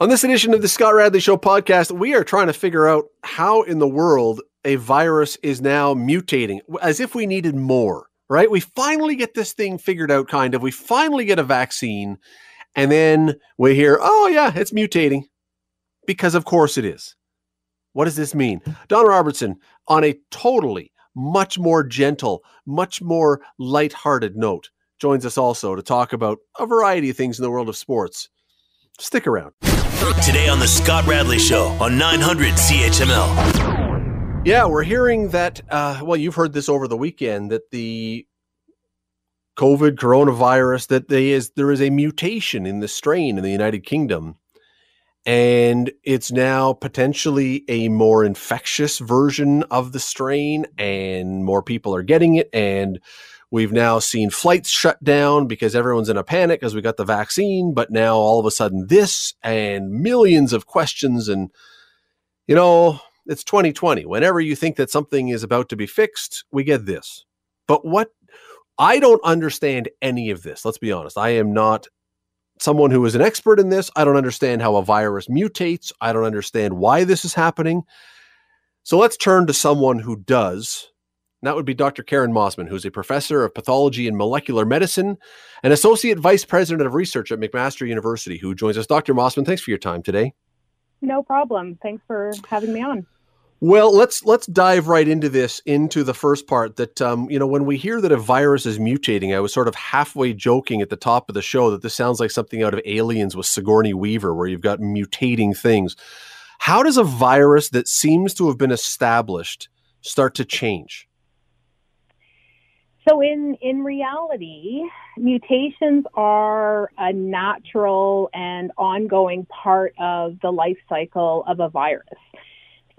On this edition of the Scott Radley Show podcast, we are trying to figure out how in the world a virus is now mutating, as if we needed more, right? We finally get this thing figured out, kind of. We finally get a vaccine, and then we hear, oh, yeah, it's mutating. Because of course it is. What does this mean? Don Robertson, on a totally much more gentle, much more lighthearted note, joins us also to talk about a variety of things in the world of sports. Stick around. Today on the Scott Radley Show on 900 CHML. Yeah, we're hearing that. Uh, well, you've heard this over the weekend that the COVID coronavirus that they is, there is a mutation in the strain in the United Kingdom, and it's now potentially a more infectious version of the strain, and more people are getting it, and We've now seen flights shut down because everyone's in a panic because we got the vaccine, but now all of a sudden this and millions of questions. And, you know, it's 2020. Whenever you think that something is about to be fixed, we get this. But what I don't understand any of this. Let's be honest. I am not someone who is an expert in this. I don't understand how a virus mutates. I don't understand why this is happening. So let's turn to someone who does that would be Dr. Karen Mossman, who's a professor of pathology and molecular medicine and associate vice president of research at McMaster University, who joins us. Dr. Mossman, thanks for your time today. No problem. Thanks for having me on. Well, let's let's dive right into this into the first part that um, you know when we hear that a virus is mutating, I was sort of halfway joking at the top of the show that this sounds like something out of Aliens with Sigourney Weaver, where you've got mutating things. How does a virus that seems to have been established start to change? So in in reality, mutations are a natural and ongoing part of the life cycle of a virus.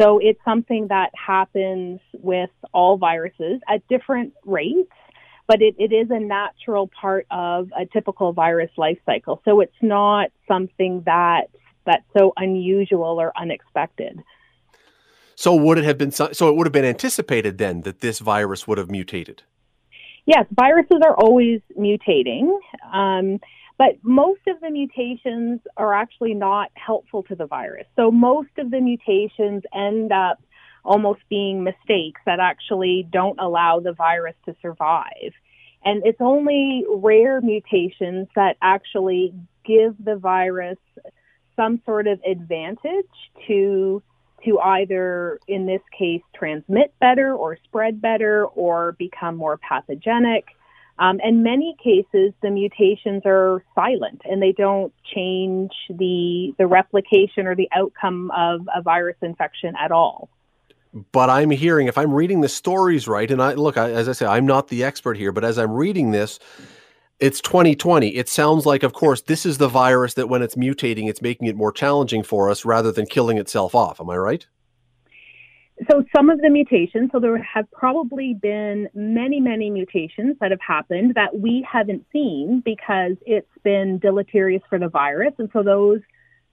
So it's something that happens with all viruses at different rates, but it, it is a natural part of a typical virus life cycle. So it's not something that that's so unusual or unexpected. So would it have been so it would have been anticipated then that this virus would have mutated? Yes, viruses are always mutating, um, but most of the mutations are actually not helpful to the virus. So most of the mutations end up almost being mistakes that actually don't allow the virus to survive. And it's only rare mutations that actually give the virus some sort of advantage to to either, in this case, transmit better or spread better or become more pathogenic. Um, in many cases, the mutations are silent and they don't change the the replication or the outcome of a virus infection at all. But I'm hearing, if I'm reading the stories right, and I look, I, as I say, I'm not the expert here, but as I'm reading this, it's 2020. It sounds like, of course, this is the virus that when it's mutating, it's making it more challenging for us rather than killing itself off. Am I right? So, some of the mutations, so there have probably been many, many mutations that have happened that we haven't seen because it's been deleterious for the virus. And so, those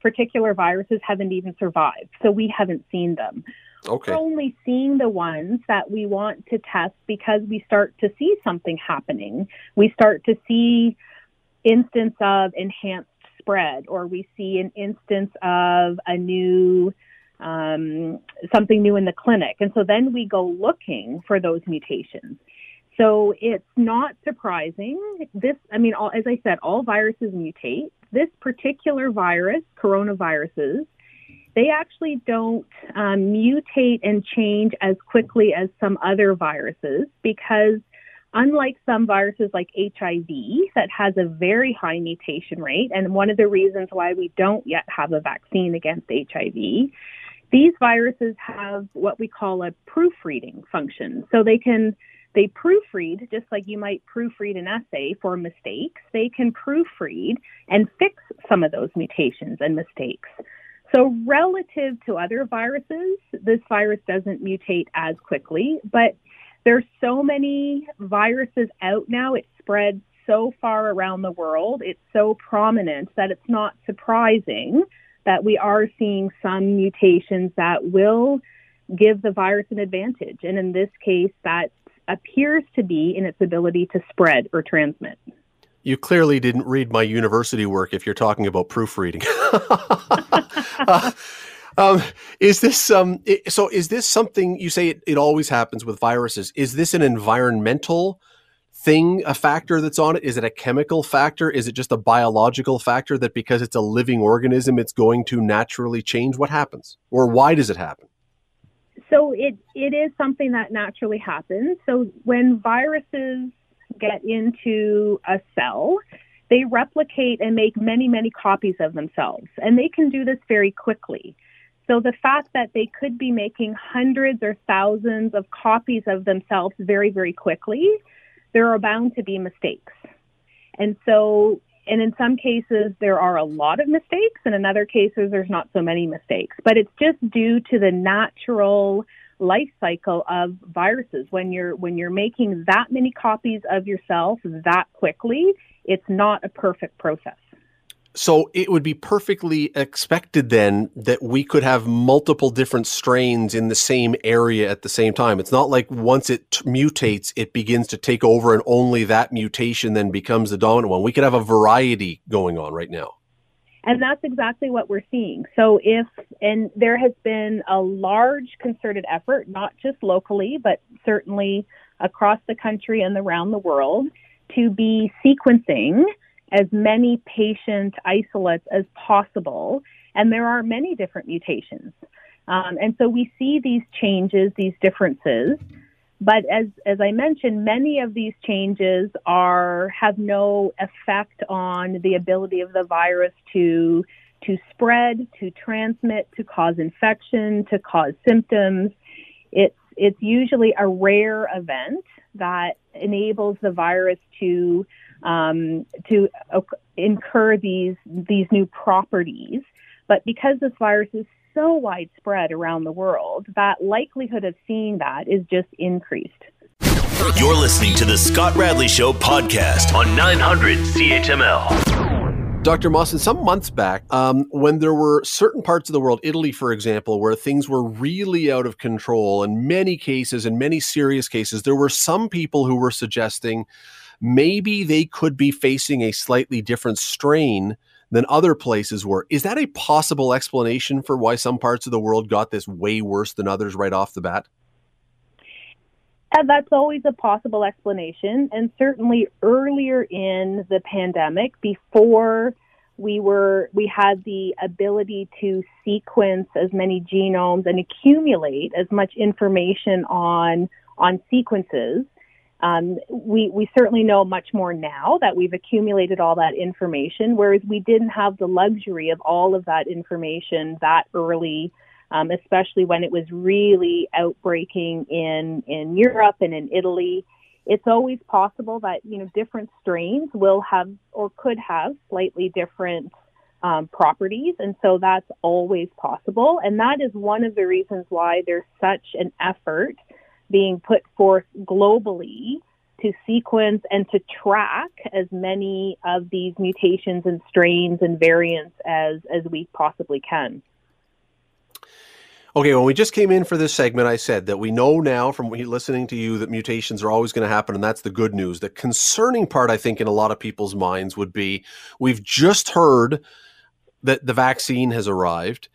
particular viruses haven't even survived. So, we haven't seen them. Okay. We're only seeing the ones that we want to test because we start to see something happening. We start to see instance of enhanced spread, or we see an instance of a new um, something new in the clinic, and so then we go looking for those mutations. So it's not surprising. This, I mean, all, as I said, all viruses mutate. This particular virus, coronaviruses, they actually don't um, mutate and change as quickly as some other viruses because unlike some viruses like HIV that has a very high mutation rate, and one of the reasons why we don't yet have a vaccine against HIV, these viruses have what we call a proofreading function. So they can they proofread just like you might proofread an essay for mistakes. They can proofread and fix some of those mutations and mistakes. So, relative to other viruses, this virus doesn't mutate as quickly, but there's so many viruses out now. It spreads so far around the world. It's so prominent that it's not surprising that we are seeing some mutations that will give the virus an advantage. And in this case, that appears to be in its ability to spread or transmit. You clearly didn't read my university work if you're talking about proofreading. uh, um, is this um, it, so? Is this something you say it, it always happens with viruses? Is this an environmental thing, a factor that's on it? Is it a chemical factor? Is it just a biological factor that because it's a living organism, it's going to naturally change? What happens, or why does it happen? So it it is something that naturally happens. So when viruses get into a cell, they replicate and make many, many copies of themselves. And they can do this very quickly. So the fact that they could be making hundreds or thousands of copies of themselves very, very quickly, there are bound to be mistakes. And so, and in some cases, there are a lot of mistakes, and in other cases, there's not so many mistakes. But it's just due to the natural life cycle of viruses. When you're when you're making that many copies of yourself that quickly, it's not a perfect process. So it would be perfectly expected then that we could have multiple different strains in the same area at the same time. It's not like once it t- mutates, it begins to take over and only that mutation then becomes the dominant one. We could have a variety going on right now. And that's exactly what we're seeing. So if, and there has been a large concerted effort, not just locally, but certainly across the country and around the world to be sequencing as many patient isolates as possible. And there are many different mutations. Um, and so we see these changes, these differences. But as, as I mentioned, many of these changes are have no effect on the ability of the virus to to spread, to transmit, to cause infection, to cause symptoms. It's it's usually a rare event that enables the virus to um, to incur these these new properties. But because this virus is so widespread around the world, that likelihood of seeing that is just increased. You're listening to the Scott Radley Show podcast on 900 CHML. Dr. Mossman, some months back, um, when there were certain parts of the world, Italy, for example, where things were really out of control, in many cases, in many serious cases, there were some people who were suggesting maybe they could be facing a slightly different strain than other places were. Is that a possible explanation for why some parts of the world got this way worse than others right off the bat? And that's always a possible explanation. And certainly earlier in the pandemic, before we were we had the ability to sequence as many genomes and accumulate as much information on on sequences um, we, we certainly know much more now that we've accumulated all that information, whereas we didn't have the luxury of all of that information that early, um, especially when it was really outbreaking in, in Europe and in Italy. It's always possible that, you know, different strains will have or could have slightly different um, properties. And so that's always possible. And that is one of the reasons why there's such an effort being put forth globally to sequence and to track as many of these mutations and strains and variants as as we possibly can. Okay, when we just came in for this segment, I said that we know now from listening to you that mutations are always going to happen, and that's the good news. The concerning part, I think, in a lot of people's minds would be we've just heard that the vaccine has arrived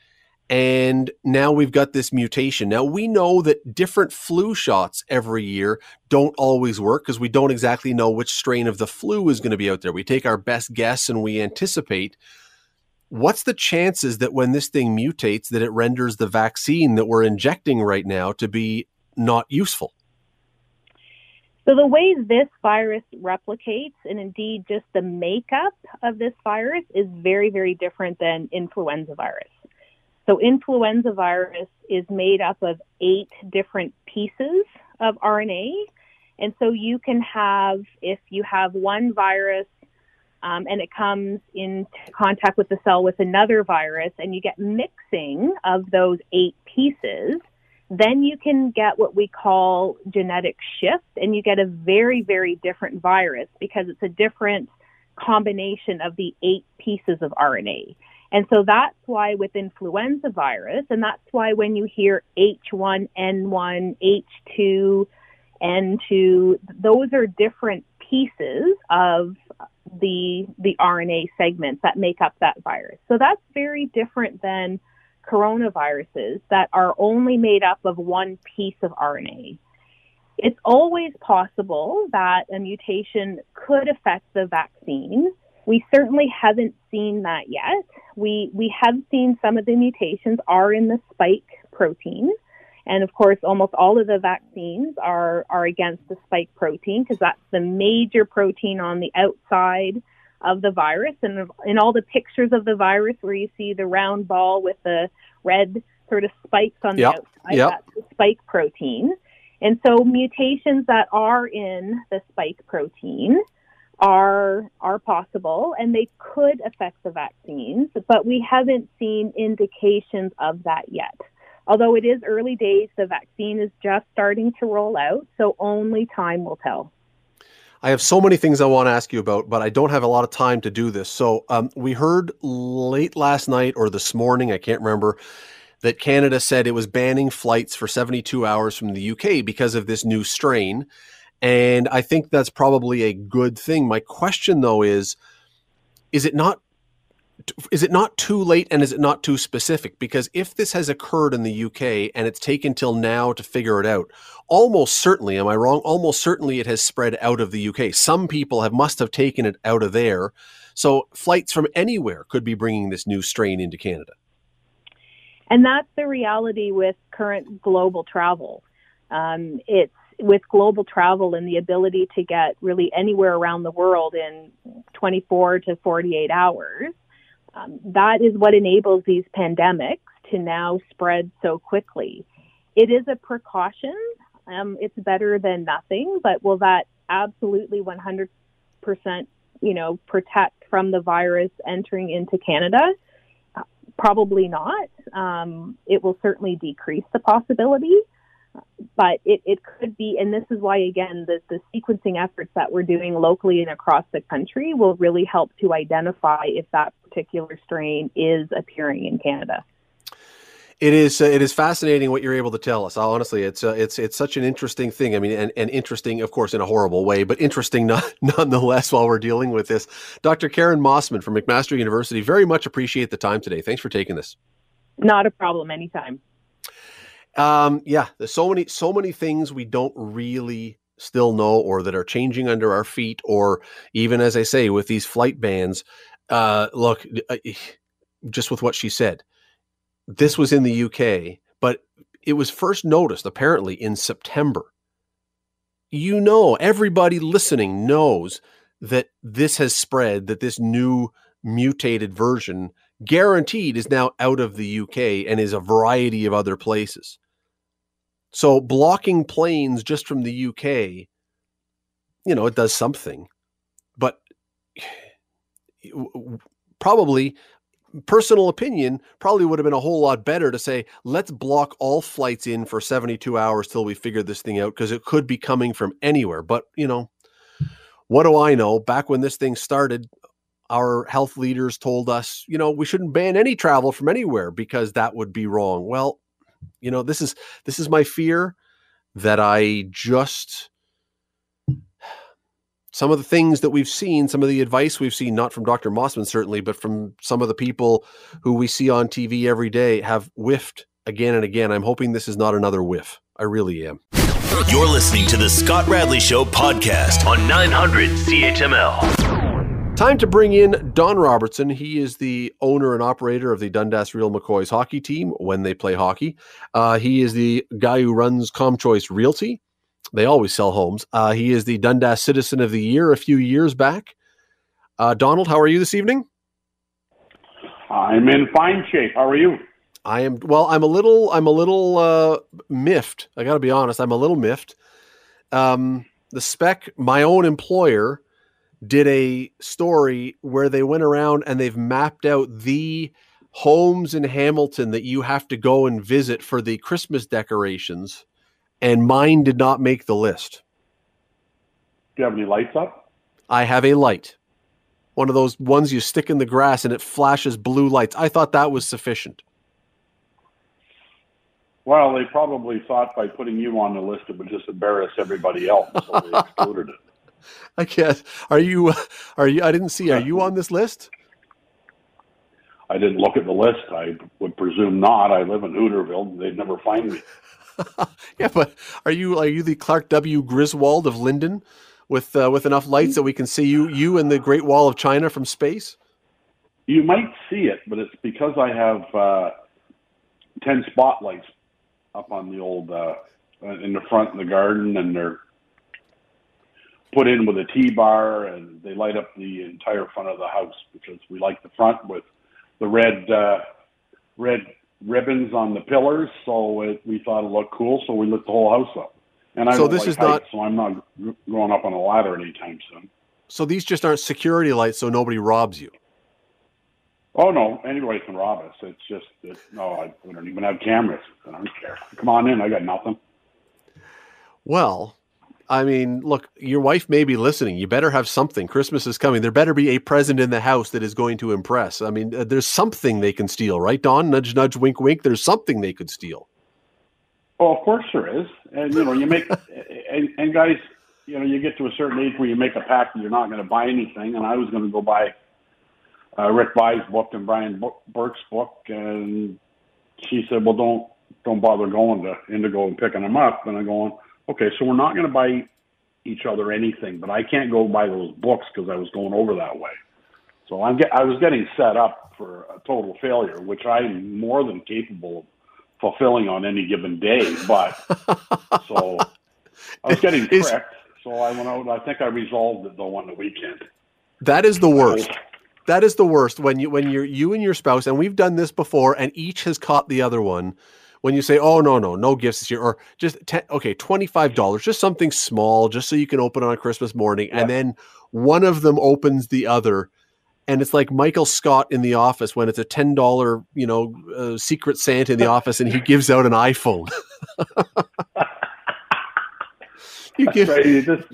and now we've got this mutation. Now we know that different flu shots every year don't always work because we don't exactly know which strain of the flu is going to be out there. We take our best guess and we anticipate. What's the chances that when this thing mutates that it renders the vaccine that we're injecting right now to be not useful? So the way this virus replicates and indeed just the makeup of this virus is very very different than influenza virus. So influenza virus is made up of eight different pieces of RNA. And so you can have, if you have one virus um, and it comes into contact with the cell with another virus and you get mixing of those eight pieces, then you can get what we call genetic shift and you get a very, very different virus because it's a different combination of the eight pieces of RNA. And so that's why with influenza virus, and that's why when you hear H1N1, H2, N2, those are different pieces of the the RNA segments that make up that virus. So that's very different than coronaviruses that are only made up of one piece of RNA. It's always possible that a mutation could affect the vaccine. We certainly haven't seen that yet. We, we have seen some of the mutations are in the spike protein. And of course, almost all of the vaccines are, are against the spike protein because that's the major protein on the outside of the virus. And in all the pictures of the virus where you see the round ball with the red sort of spikes on yep. the outside, yep. that's the spike protein. And so mutations that are in the spike protein are are possible and they could affect the vaccines, but we haven't seen indications of that yet. Although it is early days, the vaccine is just starting to roll out, so only time will tell. I have so many things I want to ask you about, but I don't have a lot of time to do this. So um, we heard late last night or this morning, I can't remember, that Canada said it was banning flights for 72 hours from the UK because of this new strain. And I think that's probably a good thing. My question though is is it not is it not too late and is it not too specific? Because if this has occurred in the UK and it's taken till now to figure it out, almost certainly, am I wrong? Almost certainly it has spread out of the UK. Some people have must have taken it out of there. So flights from anywhere could be bringing this new strain into Canada. And that's the reality with current global travel. Um, it's with global travel and the ability to get really anywhere around the world in 24 to 48 hours. Um, that is what enables these pandemics to now spread so quickly. It is a precaution. Um, it's better than nothing, but will that absolutely 100%, you know, protect from the virus entering into Canada? Probably not. Um, it will certainly decrease the possibility, but it, it could be, and this is why, again, the, the sequencing efforts that we're doing locally and across the country will really help to identify if that particular strain is appearing in Canada. It is uh, it is fascinating what you're able to tell us. Honestly, it's uh, it's it's such an interesting thing. I mean, and, and interesting, of course, in a horrible way, but interesting not, nonetheless. While we're dealing with this, Dr. Karen Mossman from McMaster University, very much appreciate the time today. Thanks for taking this. Not a problem. Anytime. Um, yeah, there's so many so many things we don't really still know, or that are changing under our feet, or even as I say, with these flight bans. Uh, look, uh, just with what she said this was in the UK, but it was first noticed apparently in September. You know, everybody listening knows that this has spread, that this new mutated version guaranteed is now out of the UK and is a variety of other places. So blocking planes just from the UK, you know, it does something. But probably personal opinion probably would have been a whole lot better to say let's block all flights in for 72 hours till we figure this thing out because it could be coming from anywhere. But you know what do i know? Back when this thing started our health leaders told us you know we shouldn't ban any travel from anywhere because that would be wrong. Well you know this is this is my fear that i just some of the things that we've seen, some of the advice we've seen, not from Dr. Mossman certainly, but from some of the people who we see on TV every day, have whiffed again and again. I'm hoping this is not another whiff. I really am. You're listening to the Scott Radley Show podcast on 900 CHML. Time to bring in Don Robertson. He is the owner and operator of the Dundas Real McCoys hockey team when they play hockey. Uh, he is the guy who runs ComChoice Realty. They always sell homes. Uh, he is the Dundas Citizen of the Year a few years back. Uh, Donald, how are you this evening? I'm in fine shape. How are you? I am well. I'm a little. I'm a little uh, miffed. I got to be honest. I'm a little miffed. Um, the spec, my own employer, did a story where they went around and they've mapped out the homes in Hamilton that you have to go and visit for the Christmas decorations and mine did not make the list. Do you have any lights up? I have a light. One of those ones you stick in the grass and it flashes blue lights. I thought that was sufficient. Well, they probably thought by putting you on the list it would just embarrass everybody else, so they excluded it. I guess. Are you? Are you? I didn't see. Are you on this list? I didn't look at the list. I would presume not. I live in Hooterville. They'd never find me. yeah, but are you are you the Clark W. Griswold of Linden, with uh, with enough lights that we can see you you and the Great Wall of China from space? You might see it, but it's because I have uh, ten spotlights up on the old uh, in the front in the garden, and they're put in with a T bar, and they light up the entire front of the house because we like the front with the red uh, red ribbons on the pillars. So it, we thought it looked cool, so we lit the whole house up. And I so this like is heights, not. So I'm not going up on a ladder anytime soon. So these just aren't security lights, so nobody robs you. Oh no, anybody can rob us. It's just that no, I, we don't even have cameras. I don't care. Come on in. I got nothing. Well, I mean, look, your wife may be listening. You better have something. Christmas is coming. There better be a present in the house that is going to impress. I mean, uh, there's something they can steal, right, Don? Nudge, nudge, wink, wink. There's something they could steal. Well, of course there is. And, you know, you make, and, and guys, you know, you get to a certain age where you make a pact that you're not going to buy anything. And I was going to go buy uh, Rick Vaive's book and Brian Burke's book. And she said, well, don't, don't bother going to Indigo and picking them up. And I'm going, okay, so we're not going to buy each other anything, but I can't go buy those books because I was going over that way. So I'm get, I was getting set up for a total failure, which I'm more than capable of fulfilling on any given day. But so I was getting tricked. So I went out. I think I resolved it though on the weekend. That is the worst. That is the worst when you when you're you and your spouse, and we've done this before, and each has caught the other one when you say, "Oh no, no, no gifts this year," or just 10, okay, twenty five dollars, just something small, just so you can open on Christmas morning, yeah. and then one of them opens the other, and it's like Michael Scott in The Office when it's a ten dollar, you know, uh, Secret Santa in the office, and he gives out an iPhone. you give right, you, just,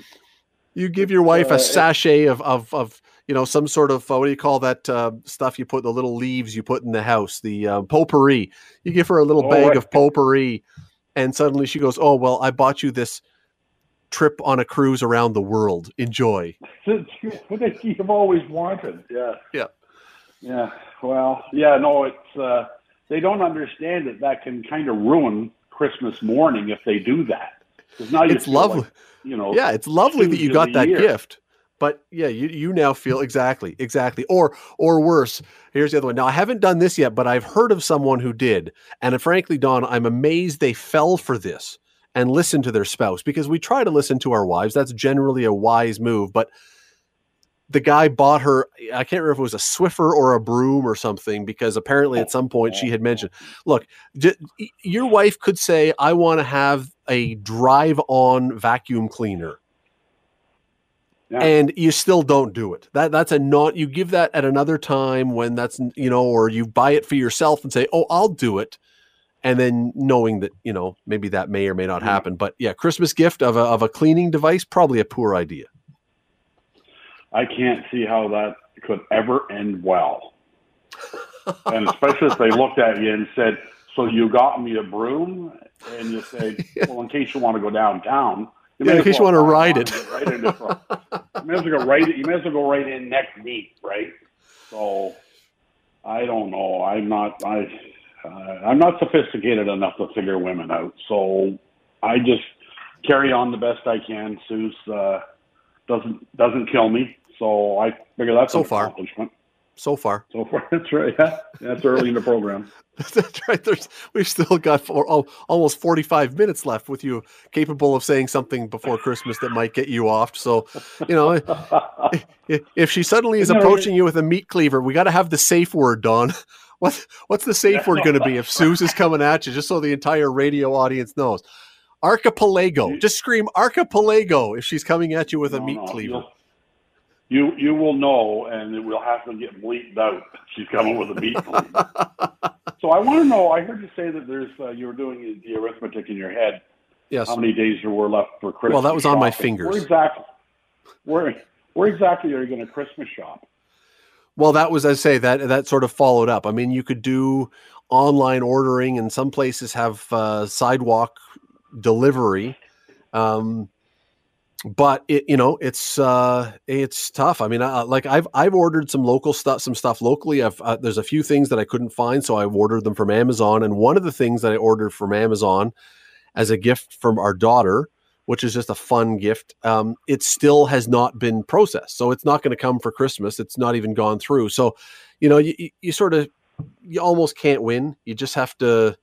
you give your wife a uh, sachet of of of you know, some sort of uh, what do you call that uh, stuff you put the little leaves you put in the house, the uh, potpourri. You give her a little oh, bag right. of potpourri, and suddenly she goes, "Oh well, I bought you this trip on a cruise around the world. Enjoy." what you've always wanted. Yeah. Yeah. Yeah. Well, yeah. No, it's uh, they don't understand that that can kind of ruin Christmas morning if they do that. Now it's lovely. Like, you know, yeah, it's lovely that you got that year. gift but yeah, you you now feel mm-hmm. exactly, exactly. Or or worse, here's the other one. Now I haven't done this yet, but I've heard of someone who did. And uh, frankly, Don, I'm amazed they fell for this and listened to their spouse because we try to listen to our wives. That's generally a wise move. But the guy bought her, I can't remember if it was a Swiffer or a broom or something, because apparently at some point she had mentioned, look, your wife could say, I want to have a drive on vacuum cleaner yeah. and you still don't do it. That that's a not you give that at another time when that's you know, or you buy it for yourself and say, "Oh, I'll do it," and then knowing that you know maybe that may or may not mm-hmm. happen. But yeah, Christmas gift of a of a cleaning device probably a poor idea. I can't see how that could ever end well, and especially if they looked at you and said, "So you got me a broom," and you said, "Well, in case you want to go downtown." You yeah, in case you want to ride it. Right in the front. you may as well go right. You may as well go right in next week, right? So, I don't know. I'm not. I. Uh, I'm not sophisticated enough to figure women out. So, I just carry on the best I can. Sue's uh, doesn't doesn't kill me. So I figure that's so far. So far. So far, that's right. Yeah, that's early in the program. That's right. There's we've still got four, almost 45 minutes left with you capable of saying something before Christmas that might get you off. So, you know, if she suddenly is approaching you with a meat cleaver, we got to have the safe word, Don. What what's the safe word going to be if Suze is coming at you? Just so the entire radio audience knows. Archipelago. Just scream archipelago if she's coming at you with a meat no, cleaver you you will know, and it will have to get bleeped out. She's coming with a beat. so I want to know. I heard you say that there's uh, you were doing the arithmetic in your head. Yes. How many days there were left for Christmas? Well, that was on my fingers. Where exactly? Where where exactly are you going to Christmas shop? Well, that was I say that that sort of followed up. I mean, you could do online ordering, and some places have uh, sidewalk delivery. Um, but it you know it's uh it's tough. I mean uh, like i've i've ordered some local stuff some stuff locally. I've uh, there's a few things that i couldn't find so i've ordered them from amazon and one of the things that i ordered from amazon as a gift from our daughter which is just a fun gift um it still has not been processed so it's not going to come for christmas. It's not even gone through. So you know you, you sort of you almost can't win. You just have to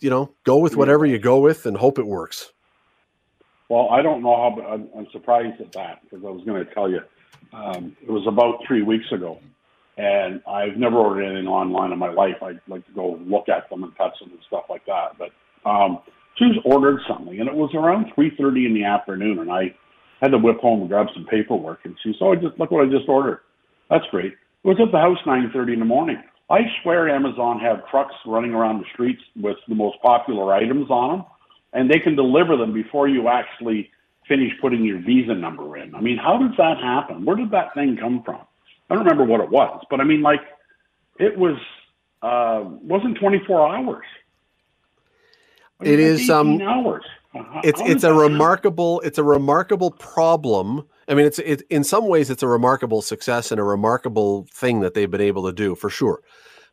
you know go with whatever you go with and hope it works well, I don't know how, but I'm, I'm surprised at that because I was going to tell you. Um, it was about three weeks ago, and I've never ordered anything online in my life. I like to go look at them and touch them and stuff like that. But um, Sue's ordered something, and it was around 3:30 in the afternoon, and I had to whip home and grab some paperwork. And she said, "Oh, just look what I just ordered. That's great." It was at the house 9:30 in the morning. I swear Amazon have trucks running around the streets with the most popular items on them and they can deliver them before you actually finish putting your visa number in. I mean, how does that happen? Where did that thing come from? I don't remember what it was, but I mean, like, it was uh, wasn't 24 hours. It is um hours. it's it's a remarkable happen? it's a remarkable problem. I mean, it's it in some ways it's a remarkable success and a remarkable thing that they've been able to do for sure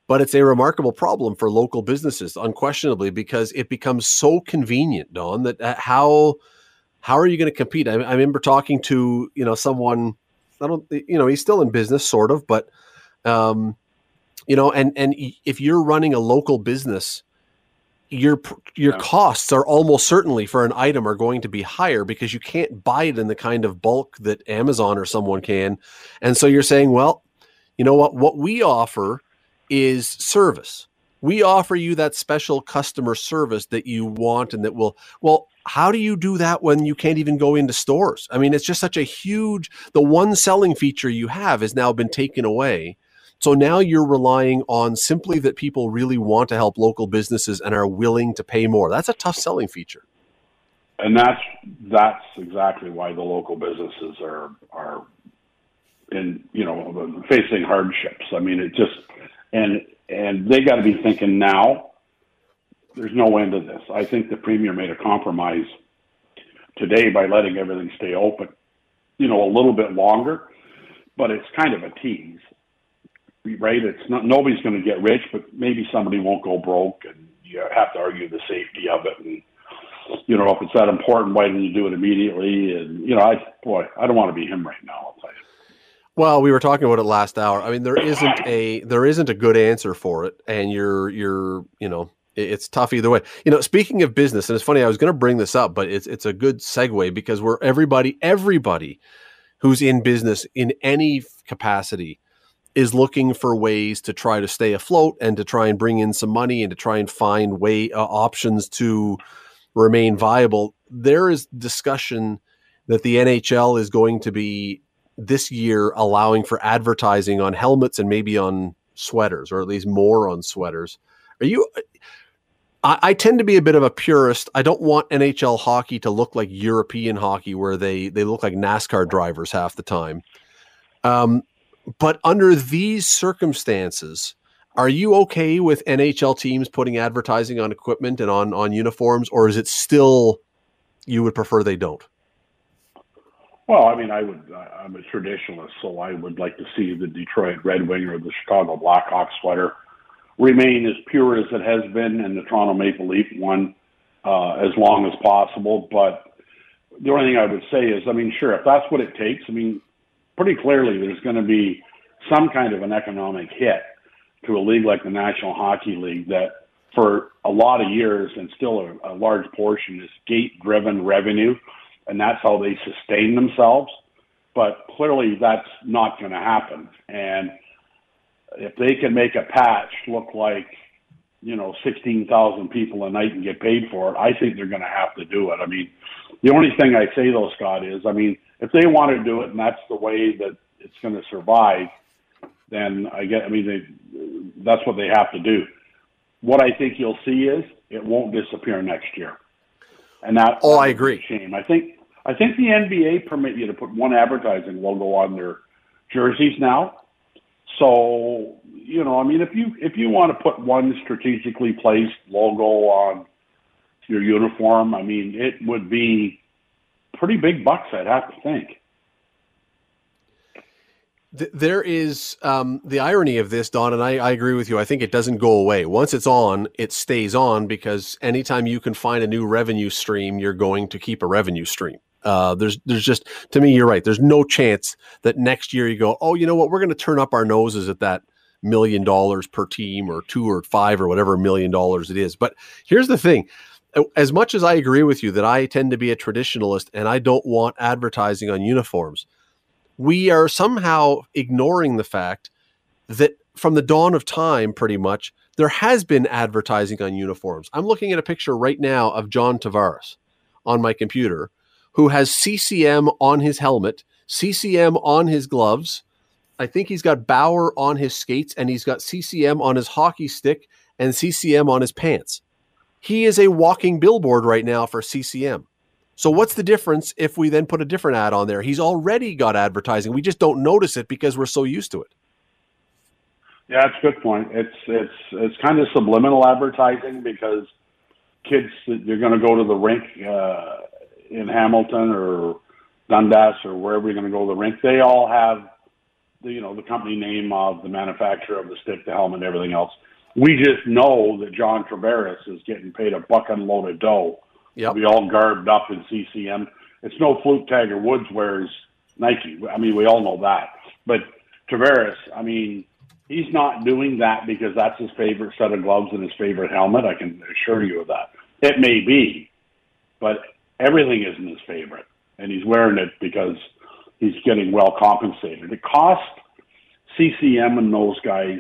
but it's a remarkable problem for local businesses unquestionably because it becomes so convenient don that uh, how how are you going to compete I, I, remember talking to you know someone i don't you know he's still in business sort of but um you know and and if you're running a local business your your yeah. costs are almost certainly for an item are going to be higher because you can't buy it in the kind of bulk that Amazon or someone can. And so you're saying, well, you know what what we offer is service. We offer you that special customer service that you want and that will, well, how do you do that when you can't even go into stores? I mean, it's just such a huge, the one selling feature you have has now been taken away. So now you're relying on simply that people really want to help local businesses and are willing to pay more. That's a tough selling feature. And that's that's exactly why the local businesses are are in you know facing hardships. I mean, it just and and they got to be thinking now. There's no end to this. I think the premier made a compromise today by letting everything stay open, you know, a little bit longer, but it's kind of a tease, right? It's not nobody's going to get rich, but maybe somebody won't go broke, and you have to argue the safety of it and you know, if it's that important, why didn't you do it immediately? And you know, I boy, I don't want to be him right now. I'll tell you. Well, we were talking about it last hour. I mean, there isn't a there isn't a good answer for it, and you're you're you know it's tough either way. You know, speaking of business, and it's funny, I was going to bring this up, but it's it's a good segue because we're everybody everybody who's in business in any capacity is looking for ways to try to stay afloat and to try and bring in some money and to try and find way uh, options to remain viable. There is discussion that the NHL is going to be this year allowing for advertising on helmets and maybe on sweaters, or at least more on sweaters. Are you? I, I, tend to be a bit of a purist. I don't want NHL hockey to look like European hockey, where they they look like NASCAR drivers half the time. Um, but under these circumstances, are you okay with NHL teams putting advertising on equipment and on on uniforms, or is it still you would prefer they don't? Well, I mean, I would. I'm a traditionalist, so I would like to see the Detroit Red Wing or the Chicago Blackhawks sweater remain as pure as it has been, and the Toronto Maple Leaf one uh, as long as possible. But the only thing I would say is, I mean, sure, if that's what it takes, I mean, pretty clearly there's going to be some kind of an economic hit to a league like the National Hockey League that, for a lot of years and still a, a large portion, is gate-driven revenue and that's how they sustain themselves. But clearly, that's not going to happen. And if they can make a patch look like, you know, 16,000 people a night and get paid for it, I think they're going to have to do it. I mean, the only thing I say though, Scott, is I mean, if they want to do it and that's the way that it's going to survive, then I get, I mean, they, that's what they have to do. What I think you'll see is it won't disappear next year. And that, oh, I agree. Shame. I think I think the NBA permit you to put one advertising logo on their jerseys now. So you know, I mean, if you if you want to put one strategically placed logo on your uniform, I mean, it would be pretty big bucks, I'd have to think. There is um, the irony of this, Don, and I, I, agree with you. I think it doesn't go away. Once it's on, it stays on because anytime you can find a new revenue stream, you're going to keep a revenue stream. Uh, there's, there's just to me, you're right. There's no chance that next year you go, oh, you know what, we're going to turn up our noses at that million dollars per team or two or five or whatever million dollars it is. But here's the thing: as much as I agree with you that I tend to be a traditionalist and I don't want advertising on uniforms we are somehow ignoring the fact that from the dawn of time, pretty much, there has been advertising on uniforms. I'm looking at a picture right now of John Tavares on my computer who has CCM on his helmet, CCM on his gloves. I think he's got Bauer on his skates and he's got CCM on his hockey stick and CCM on his pants. He is a walking billboard right now for CCM. So what's the difference if we then put a different ad on there? He's already got advertising. We just don't notice it because we're so used to it. Yeah, that's a good point. It's it's it's kind of subliminal advertising because kids you're going to go to the rink uh, in Hamilton or Dundas or wherever you're going to go to the rink. They all have the you know the company name of the manufacturer of the stick, the helmet, everything else. We just know that John Tavares is getting paid a buck unloaded dough Yep. We all garbed up in CCM. It's no fluke Tiger Woods wears Nike. I mean, we all know that. But Tavares, I mean, he's not doing that because that's his favorite set of gloves and his favorite helmet. I can assure you of that. It may be, but everything isn't his favorite, and he's wearing it because he's getting well compensated. It costs CCM and those guys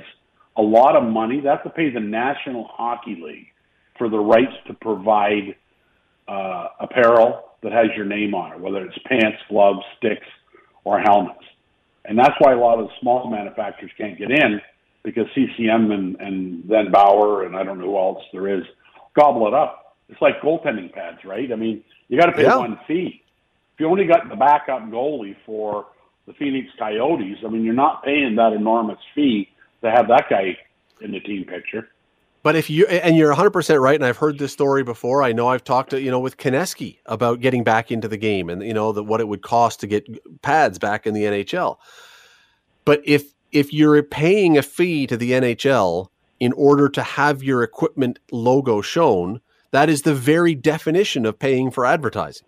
a lot of money. They have to pay the National Hockey League for the rights to provide uh, apparel that has your name on it, whether it's pants, gloves, sticks, or helmets. And that's why a lot of the small manufacturers can't get in because CCM and, and then Bauer and I don't know who else there is gobble it up. It's like goaltending pads, right? I mean, you got to pay yeah. one fee. If you only got the backup goalie for the Phoenix Coyotes, I mean, you're not paying that enormous fee to have that guy in the team picture. But if you and you're 100% right and I've heard this story before. I know I've talked to, you know, with Konecny about getting back into the game and you know that what it would cost to get pads back in the NHL. But if if you're paying a fee to the NHL in order to have your equipment logo shown, that is the very definition of paying for advertising.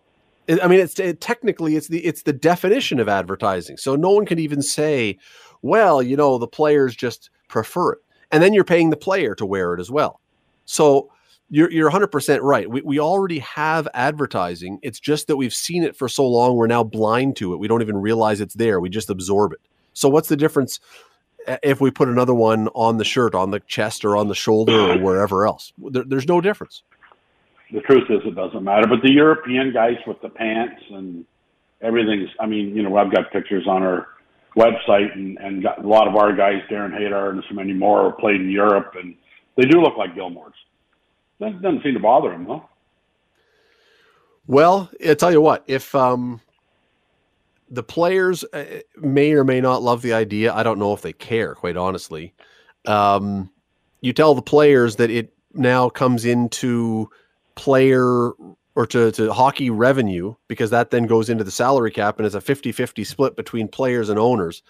I mean, it's it, technically it's the it's the definition of advertising. So no one can even say, well, you know, the players just prefer it and then you're paying the player to wear it as well. So you're you're 100% right. We we already have advertising. It's just that we've seen it for so long we're now blind to it. We don't even realize it's there. We just absorb it. So what's the difference eh, if we put another one on the shirt, on the chest or on the shoulder or wherever else? There, there's no difference. The truth is it doesn't matter, but the European guys with the pants and everything's I mean, you know, I've got pictures on our website and, and got a lot of our guys, Darren Haydar and so many more, played in Europe, and they do look like Gilmore's. That doesn't seem to bother them, though. Well, I tell you what, if um, the players uh, may or may not love the idea, I don't know if they care, quite honestly. Um, you tell the players that it now comes into player or to, to hockey revenue because that then goes into the salary cap and it's a 50-50 split between players and owners.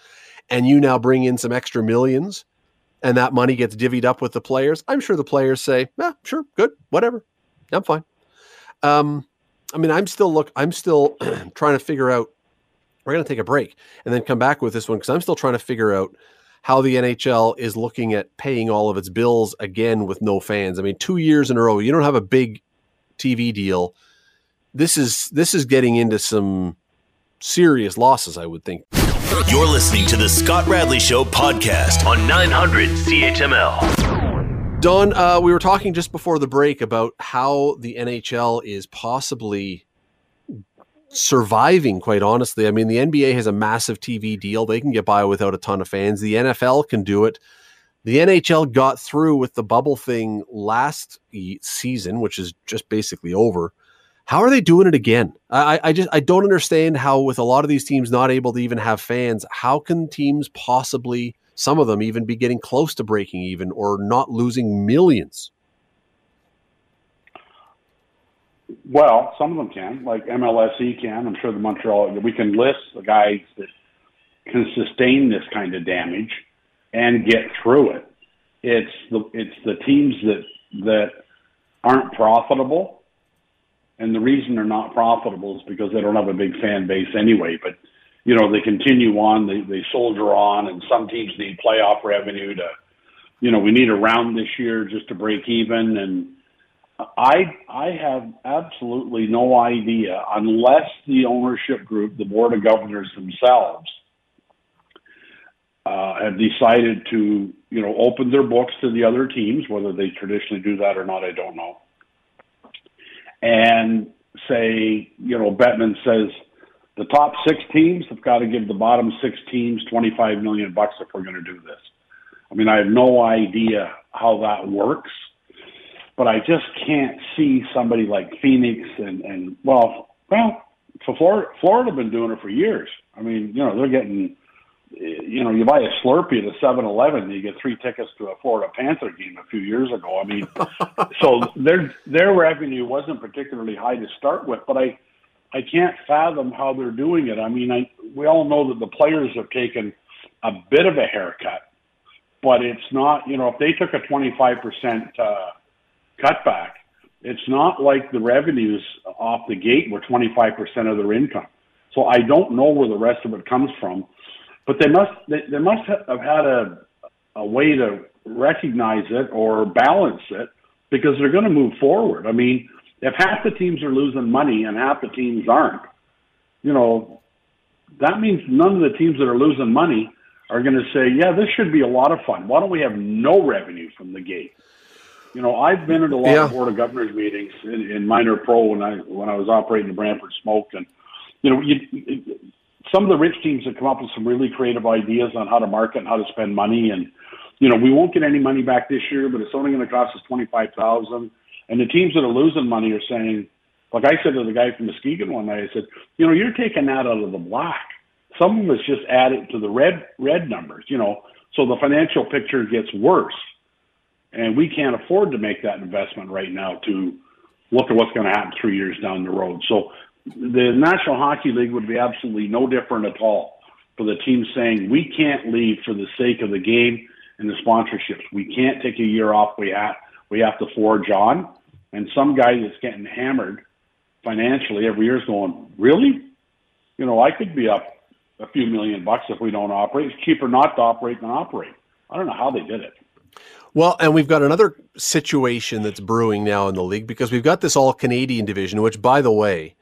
And you now bring in some extra millions and that money gets divvied up with the players. I'm sure the players say yeah sure good whatever. I'm fine. Um, i mean i'm still look i'm still trying to figure out we're going to take a break and then come back with this one because i'm still trying to figure out how the nhl is looking at paying all of its bills again with no fans. I mean two years in a row you don't have a big TV deal, this is this is getting into some serious losses, I would think. You're listening to the Scott Radley Show podcast on 900 CHML. Don, uh, we were talking just before the break about how the NHL is possibly surviving, quite honestly. I mean, the NBA has a massive TV deal. They can get by without a ton of fans. The NFL can do it. The NHL got through with the bubble thing last season, which is just basically over. How are they doing it again? I, I just I don't understand how with a lot of these teams not able to even have fans, how can teams possibly some of them even be getting close to breaking even or not losing millions? Well, some of them can, like MLSE can. I'm sure the Montreal. We can list the guys that can sustain this kind of damage and get through it. It's the it's the teams that that aren't profitable, and the reason they're not profitable is because they don't have a big fan base anyway. But you know they continue on, they they soldier on, and some teams need playoff revenue to, you know, we need a round this year just to break even and I I have absolutely no idea unless the ownership group, the board of governors themselves, uh, have decided to you know open their books to the other teams, whether they traditionally do that or not, I don't know, and say you know Bettman says the top six teams have got to give the bottom six teams twenty five million bucks if we're going to do this. I mean, I have no idea how that works but I just can't see somebody like Phoenix and and well, well, for Florida, Florida been doing it for years. I mean, you know, they're getting, you know, you buy a Slurpee at a Seven Eleven, you get three tickets to a Florida Panther game a few years ago. I mean, so their their revenue wasn't particularly high to start with, but I I can't fathom how they're doing it. I mean, I we all know that the players have taken a bit of a haircut, but it's not, you know, if they took a twenty five percent uh, cutback. It's not like the revenues off the gate were 25% of their income. So I don't know where the rest of it comes from, but they must they, they must have had a a way to recognize it or balance it because they're going to move forward. I mean, if half the teams are losing money and half the teams aren't, you know, that means none of the teams that are losing money are going to say, "Yeah, this should be a lot of fun. Why don't we have no revenue from the gate?" You know, I've been at a lot yeah. of board of governors meetings in, in minor pro when I when I was operating the Brantford Smoke, and you know, you, some of the rich teams have come up with some really creative ideas on how to market and how to spend money, and you know, we won't get any money back this year, but it's only going to cost us twenty five thousand. And the teams that are losing money are saying, like I said to the guy from Muskegon one night, I said, you know, you're taking that out of the black. Some of us just add it to the red red numbers, you know, so the financial picture gets worse. And we can't afford to make that investment right now to look at what's going to happen three years down the road. So the National Hockey League would be absolutely no different at all for the team saying we can't leave for the sake of the game and the sponsorships. We can't take a year off. We have we have to forge on. And some guy that's getting hammered financially every year is going, really? You know, I could be up a few million bucks if we don't operate. It's cheaper not to operate than operate. I don't know how they did it. Well, and we've got another situation that's brewing now in the league because we've got this all Canadian division, which, by the way,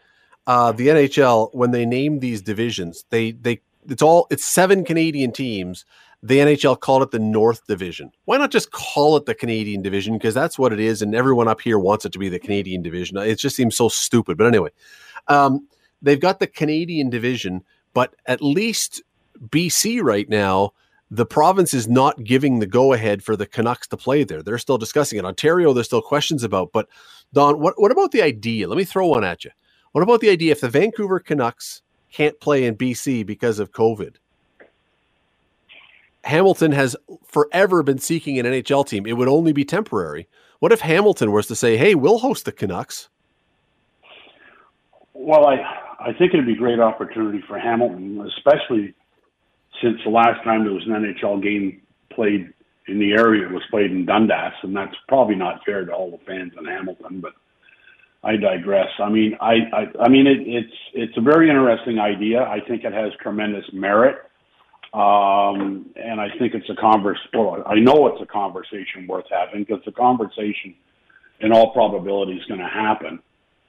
uh, the NHL when they name these divisions, they they it's all it's seven Canadian teams. The NHL called it the North Division. Why not just call it the Canadian Division? Because that's what it is, and everyone up here wants it to be the Canadian Division. It just seems so stupid. But anyway, um, they've got the Canadian Division, but at least BC right now the province is not giving the go ahead for the Canucks to play there. They're still discussing it. Ontario, there's still questions about. But Don, what, what about the idea? Let me throw one at you. What about the idea if the Vancouver Canucks can't play in BC because of COVID? Hamilton has forever been seeking an NHL team. It would only be temporary. What if Hamilton was to say, "Hey, we'll host the Canucks"? Well, I I think it'd be a great opportunity for Hamilton, especially since the last time there was an NHL game played in the area, was played in Dundas, and that's probably not fair to all the fans in Hamilton. But I digress. I mean, I I, I mean it, it's it's a very interesting idea. I think it has tremendous merit, um, and I think it's a converse. Well, I know it's a conversation worth having because the conversation, in all probability, is going to happen.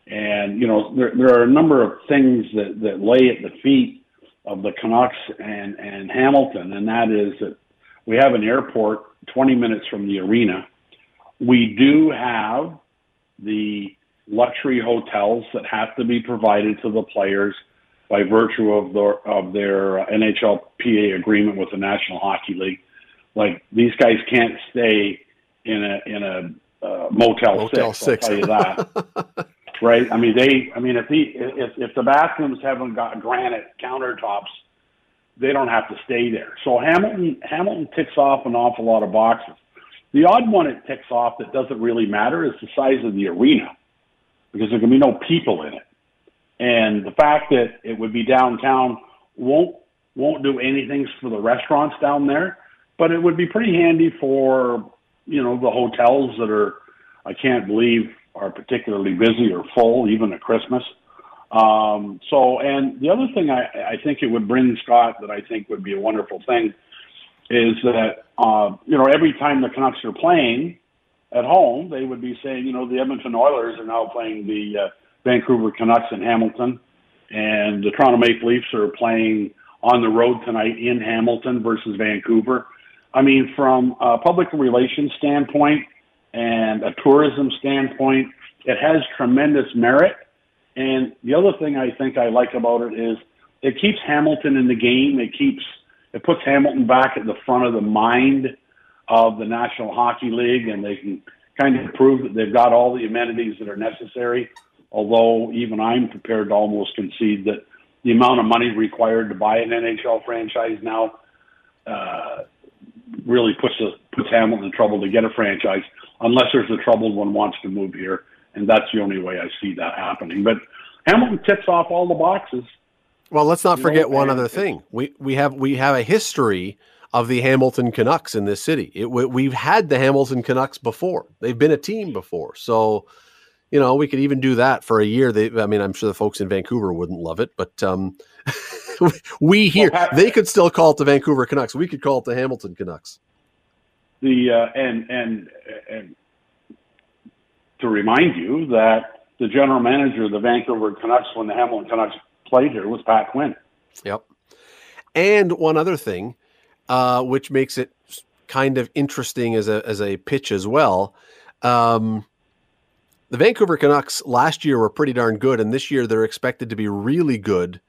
And you know, there there are a number of things that that lay at the feet of the Canucks and, and Hamilton, and that is that we have an airport 20 minutes from the arena. We do have the luxury hotels that have to be provided to the players by virtue of their of their NHLPA agreement with the National Hockey League. Like these guys can't stay in a in a uh, Motel, Motel Six. I'll tell you that. right? I mean, they. I mean, if the if if the bathrooms haven't got granite countertops, they don't have to stay there. So Hamilton Hamilton ticks off an awful lot of boxes. The odd one it ticks off that doesn't really matter is the size of the arena. Because there can be no people in it. And the fact that it would be downtown won't won't do anything for the restaurants down there, but it would be pretty handy for you know the hotels that are I can't believe are particularly busy or full even at Christmas. Um, so, and the other thing I, I think it would bring Scott that I think would be a wonderful thing is that uh, you know every time the Canucks are playing at home, they would be saying you know the Edmonton Oilers are now playing the uh, Vancouver Canucks in Hamilton, and the Toronto Maple Leafs are playing on the road tonight in Hamilton versus Vancouver. I mean, from a public relations standpoint and a tourism standpoint, it has tremendous merit. And the other thing I think I like about it is it keeps Hamilton in the game. It keeps it puts Hamilton back at the front of the mind of the National Hockey League, and they can kind of prove that they've got all the amenities that are necessary. Although even I'm prepared to almost concede that the amount of money required to buy an NHL franchise now uh, really puts a, puts Hamilton in trouble to get a franchise, unless there's a troubled one wants to move here, and that's the only way I see that happening. But Hamilton ticks off all the boxes. Well, let's not forget one other thing. We we have we have a history of the Hamilton Canucks in this city. It, we, have had the Hamilton Canucks before. They've been a team before. So, you know, we could even do that for a year. They, I mean, I'm sure the folks in Vancouver wouldn't love it, but um, we here well, they could still call it the Vancouver Canucks. We could call it the Hamilton Canucks. The uh, and and and to remind you that the general manager of the Vancouver Canucks when the Hamilton Canucks played here was Pat Quinn. Yep. And one other thing, uh, which makes it kind of interesting as a as a pitch as well. Um, the Vancouver Canucks last year were pretty darn good, and this year they're expected to be really good.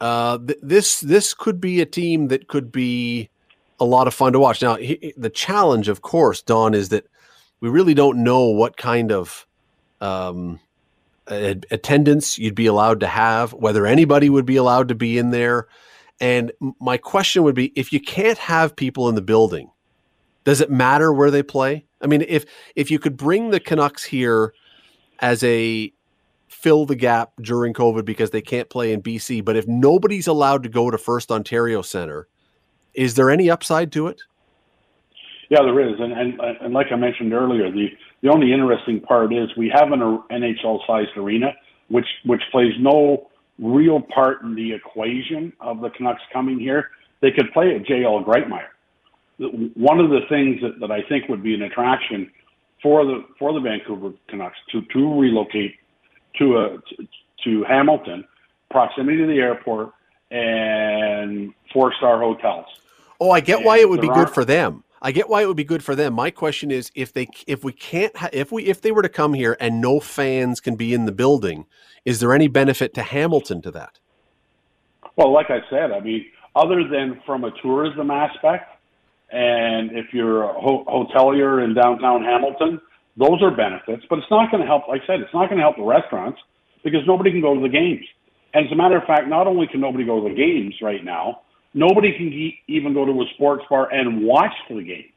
Uh, th- this this could be a team that could be a lot of fun to watch. Now, he, the challenge, of course, Don, is that we really don't know what kind of um, attendance you'd be allowed to have, whether anybody would be allowed to be in there. And my question would be if you can't have people in the building, does it matter where they play? I mean, if if you could bring the Canucks here as a fill the gap during COVID because they can't play in BC, but if nobody's allowed to go to First Ontario Center, is there any upside to it? Yeah, there is, and and, and like I mentioned earlier, the the only interesting part is we have an NHL-sized arena, which which plays no real part in the equation of the Canucks coming here. They could play at JL Grightmire. One of the things that, that I think would be an attraction for the for the Vancouver Canucks to to relocate to a to, to Hamilton, proximity to the airport, and four star hotels. Oh, I get and why it would be good for them. I get why it would be good for them. My question is if they if we can't ha- if we if they were to come here and no fans can be in the building, is there any benefit to Hamilton to that? Well, like I said, I mean, other than from a tourism aspect, and if you're a ho- hotelier in downtown Hamilton, those are benefits. But it's not going to help. Like I said, it's not going to help the restaurants because nobody can go to the games. And as a matter of fact, not only can nobody go to the games right now, nobody can even go to a sports bar and watch the game.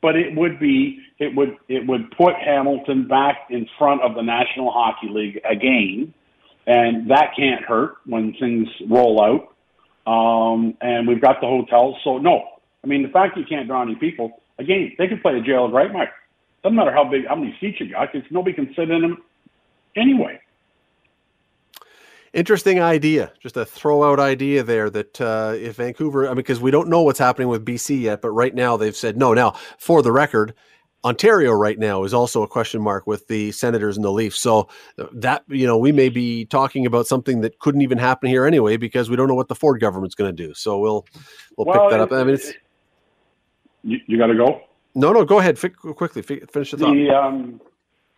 But it would be it would it would put Hamilton back in front of the National Hockey League again, and that can't hurt when things roll out. Um, and we've got the hotels, so no, I mean, the fact you can't draw any people, again, they could play a JL Grightmire. Doesn't matter how big, how many seats you got, because nobody can sit in them anyway. Interesting idea, just a throw out idea there that uh, if Vancouver, I mean, because we don't know what's happening with BC yet, but right now they've said no. Now, for the record, Ontario right now is also a question mark with the Senators and the Leafs. So uh, that you know we may be talking about something that couldn't even happen here anyway because we don't know what the Ford government's going to do. So we'll we'll, well pick that up. I mean, it's you, you got to go. No, no, go ahead. F- quickly, f- finish the thought. The, um,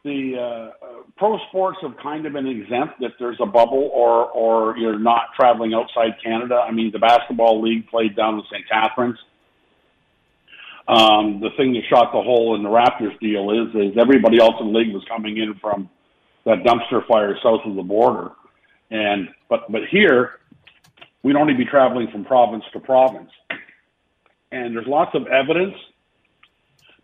the uh, pro sports have kind of been exempt if there's a bubble or or you're not traveling outside Canada. I mean, the basketball league played down in St. Catharines. Um, the thing that shot the hole in the Raptors deal is is everybody else in the league was coming in from that dumpster fire south of the border, and but but here we'd only be traveling from province to province, and there's lots of evidence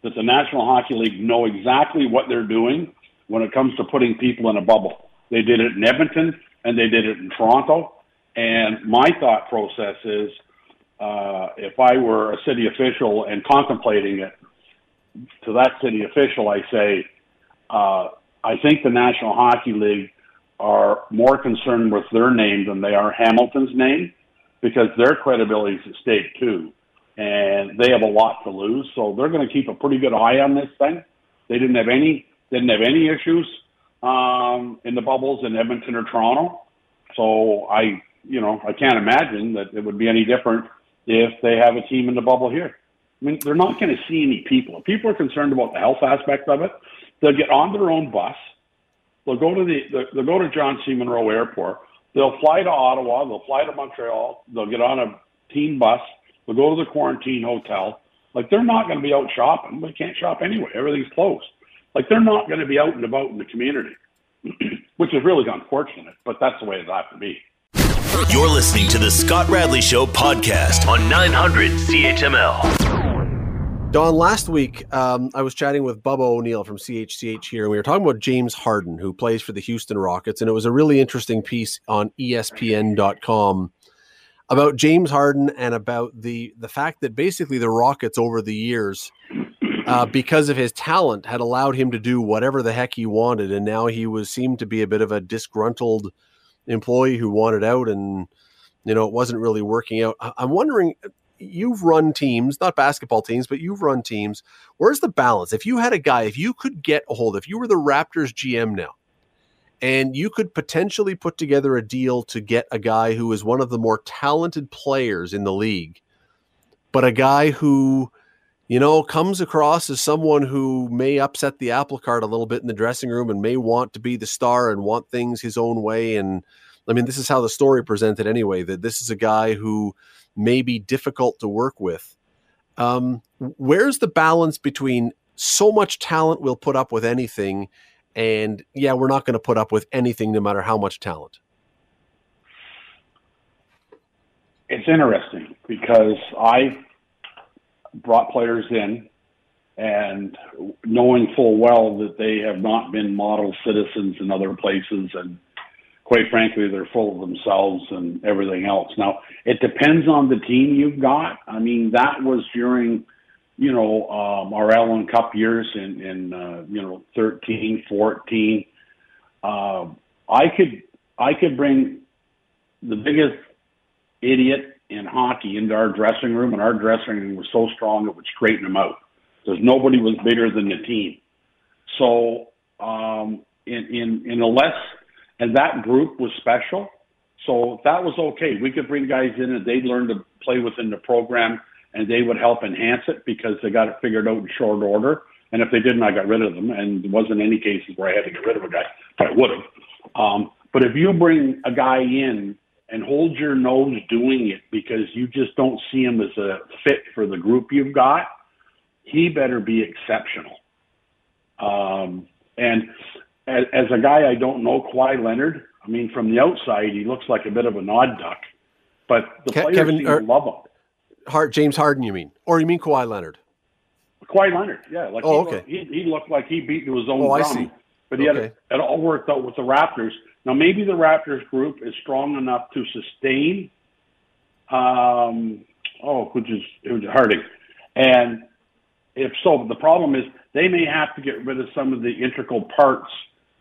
that the National Hockey League know exactly what they're doing when it comes to putting people in a bubble. They did it in Edmonton and they did it in Toronto. And my thought process is uh, if I were a city official and contemplating it, to that city official, I say, uh, I think the National Hockey League are more concerned with their name than they are Hamilton's name because their credibility is at stake too. And they have a lot to lose. So they're going to keep a pretty good eye on this thing. They didn't have any, didn't have any issues um, in the bubbles in Edmonton or Toronto. So I, you know, I can't imagine that it would be any different if they have a team in the bubble here. I mean, they're not going to see any people. If people are concerned about the health aspect of it, they'll get on their own bus. They'll go to the they'll go to John C. Munro Airport. They'll fly to Ottawa. They'll fly to Montreal. They'll get on a team bus. They'll go to the quarantine hotel. Like they're not going to be out shopping. They can't shop anyway. Everything's closed. Like they're not going to be out and about in the community, which is really unfortunate. But that's the way it has to be. You're listening to the Scott Radley Show podcast on 900 CHML. Don, last week um, I was chatting with Bubba O'Neill from CHCH here, and we were talking about James Harden, who plays for the Houston Rockets, and it was a really interesting piece on ESPN.com about James Harden and about the the fact that basically the Rockets over the years, uh, because of his talent, had allowed him to do whatever the heck he wanted, and now he was seemed to be a bit of a disgruntled employee who wanted out and you know it wasn't really working out. I'm wondering you've run teams not basketball teams but you've run teams. Where's the balance? If you had a guy if you could get a hold if you were the raptors gm now and you could potentially put together a deal to get a guy who is one of the more talented players in the league but a guy who you know comes across as someone who may upset the apple cart a little bit in the dressing room and may want to be the star and want things his own way and I mean, this is how the story presented anyway. That this is a guy who may be difficult to work with. Um, where's the balance between so much talent we'll put up with anything, and yeah, we're not going to put up with anything no matter how much talent? It's interesting because I brought players in and knowing full well that they have not been model citizens in other places and quite frankly, they're full of themselves and everything else. Now, it depends on the team you've got. I mean, that was during, you know, um, our Allen Cup years in, in uh, you know, 13, 14. Uh, I could, I could bring the biggest idiot in hockey into our dressing room, and our dressing room was so strong it would straighten them out because nobody was bigger than the team. So, um, in, in, in a less and that group was special. So that was okay. We could bring guys in and they'd learn to play within the program and they would help enhance it because they got it figured out in short order. And if they didn't, I got rid of them. And there wasn't any cases where I had to get rid of a guy, but I would have. Um, but if you bring a guy in and hold your nose doing it because you just don't see him as a fit for the group you've got, he better be exceptional. Um, and as, as a guy I don't know, Kawhi Leonard. I mean, from the outside, he looks like a bit of an odd duck, but the Ke- players Kevin, seem to love him. Hart, James Harden, you mean, or you mean Kawhi Leonard? Kawhi Leonard, yeah. Like oh, he, okay. He, he looked like he beat to his own oh, drum, I see. but he okay. had it, it all worked out with the Raptors. Now, maybe the Raptors group is strong enough to sustain. Um, oh, which is it was Harden, and if so, the problem is they may have to get rid of some of the integral parts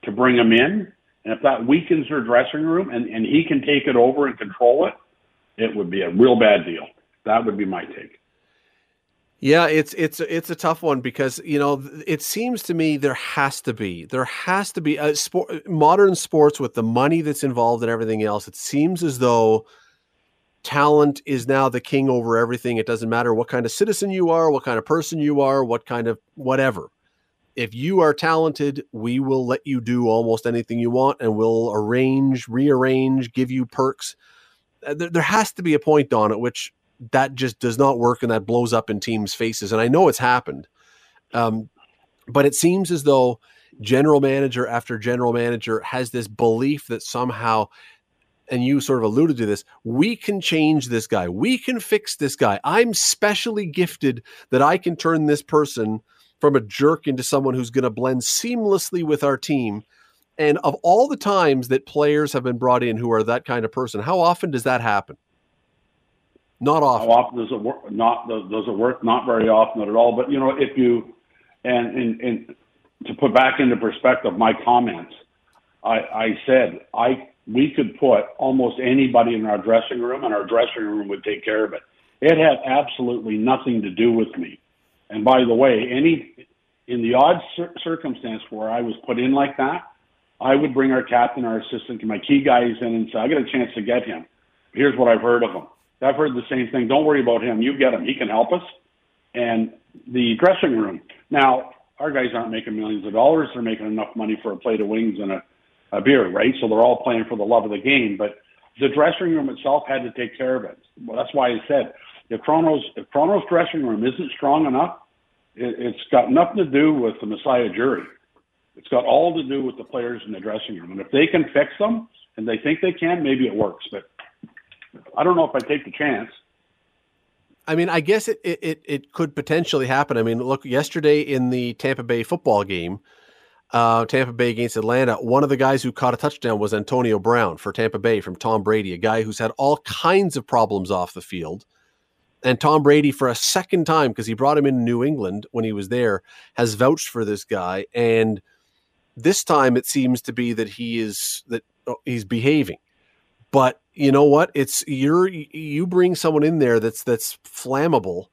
to bring him in. And if that weakens their dressing room and, and he can take it over and control it, it would be a real bad deal. That would be my take. Yeah, it's it's it's a tough one because you know it seems to me there has to be there has to be a sport modern sports with the money that's involved and everything else. It seems as though talent is now the king over everything. It doesn't matter what kind of citizen you are, what kind of person you are, what kind of whatever if you are talented, we will let you do almost anything you want and we'll arrange, rearrange, give you perks. Uh, there, there has to be a point on it which that just does not work and that blows up in teams' faces. And I know it's happened. Um, but it seems as though general manager after general manager has this belief that somehow, and you sort of alluded to this, we can change this guy. We can fix this guy. I'm specially gifted that I can turn this person from a jerk into someone who's going to blend seamlessly with our team. And of all the times that players have been brought in who are that kind of person, how often does that happen? Not often. How often does it work? Not does it work? Not very often Not at all. But you know, if you and and, and to put back into perspective my comments, I, I said I we could put almost anybody in our dressing room, and our dressing room would take care of it. It had absolutely nothing to do with me. And by the way, any in the odd cir- circumstance where I was put in like that, I would bring our captain, our assistant, my key guys in and say, "I got a chance to get him. Here's what I've heard of him. I've heard the same thing. Don't worry about him. You get him. He can help us." And the dressing room. Now, our guys aren't making millions of dollars. They're making enough money for a plate of wings and a, a beer, right? So they're all playing for the love of the game. But the dressing room itself had to take care of it. Well, that's why I said if Chronos if Chronos dressing room isn't strong enough, it, it's got nothing to do with the Masai Ujiri. It's got all to do with the players in the dressing room. And if they can fix them and they think they can, maybe it works. But I don't know if I take the chance. I mean, I guess it, it it could potentially happen. I mean, look, yesterday in the Tampa Bay football game, uh, Tampa Bay against Atlanta, one of the guys who caught a touchdown was Antonio Brown for Tampa Bay from Tom Brady, a guy who's had all kinds of problems off the field. And Tom Brady, for a second time, because he brought him in New England when he was there, has vouched for this guy. And this time, it seems to be that he is that oh, he's behaving. But you know what? It's you're you bring someone in there that's that's flammable,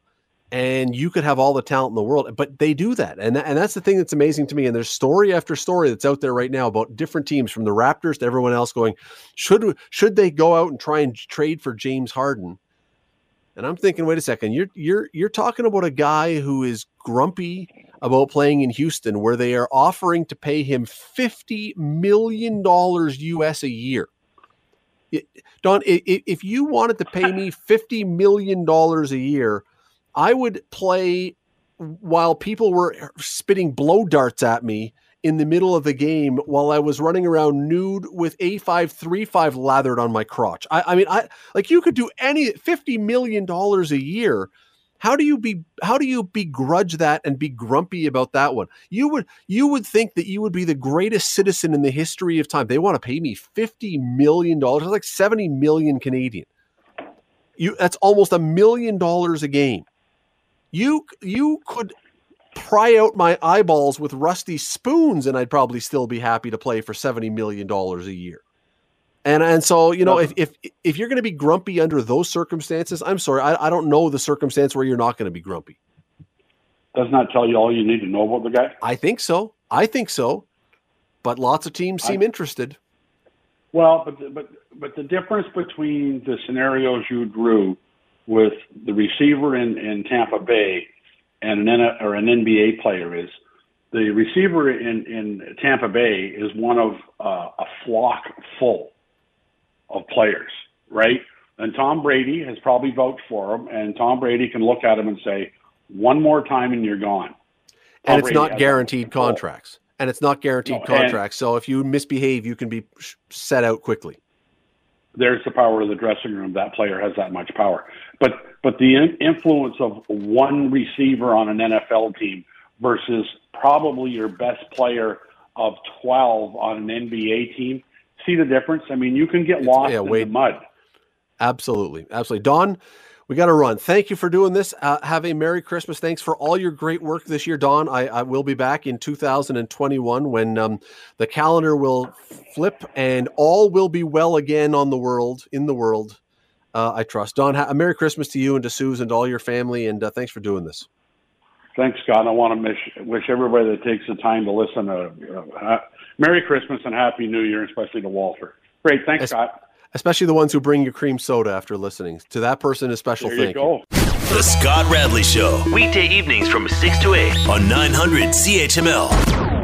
and you could have all the talent in the world. But they do that, and and that's the thing that's amazing to me. And there's story after story that's out there right now about different teams, from the Raptors to everyone else, going should should they go out and try and trade for James Harden? And I'm thinking, wait a second, you're you're you're talking about a guy who is grumpy about playing in Houston, where they are offering to pay him fifty million dollars US a year. Don, if you wanted to pay me $50 million a year, I would play while people were spitting blow darts at me in the middle of the game while I was running around nude with A535 lathered on my crotch. I, I mean, I like you could do any $50 million a year how do you be how do you begrudge that and be grumpy about that one? You would you would think that you would be the greatest citizen in the history of time. They want to pay me 50 million dollars, like 70 million Canadian. You that's almost a million dollars a game. You you could pry out my eyeballs with rusty spoons and I'd probably still be happy to play for 70 million dollars a year. And and so you know if if if you're going to be grumpy under those circumstances, I'm sorry, I, I don't know the circumstance where you're not going to be grumpy. Doesn't that tell you all you need to know about the guy? I think so. I think so. But lots of teams seem I, interested. Well, but but but the difference between the scenarios you drew with the receiver in, in Tampa Bay and an or an NBA player is the receiver in, in Tampa Bay is one of uh, a flock full of players, right? And Tom Brady has probably voted for him, and Tom Brady can look at him and say, "One more time, and you're gone." Tom and it's Brady not guaranteed contracts, and it's not guaranteed no, contracts. So if you misbehave, you can be set out quickly. There's the power of the dressing room. That player has that much power. But but the in- influence of one receiver on an NFL team versus probably your best player of 12 on an NBA team see the difference? I mean, you can get lost yeah, in the mud. Absolutely, absolutely. Don, we got to run. Thank you for doing this. Uh, have a Merry Christmas. Thanks for all your great work this year, Don. I, I will be back in 2021 when um, the calendar will flip and all will be well again on the world, in the world. Uh, I trust. Don, ha- a Merry Christmas to you and to Susan and to all your family, and uh, thanks for doing this. Thanks, Scott. I want to wish, wish everybody that takes the time to listen a, uh, Merry Christmas and Happy New Year, especially to Walter. Great. Thanks, es- Scott. Especially the ones who bring you cream soda after listening. To that person, a special there thank you. Go. The Scott Radley Show. Weekday evenings from 6 to 8 on 900 CHML.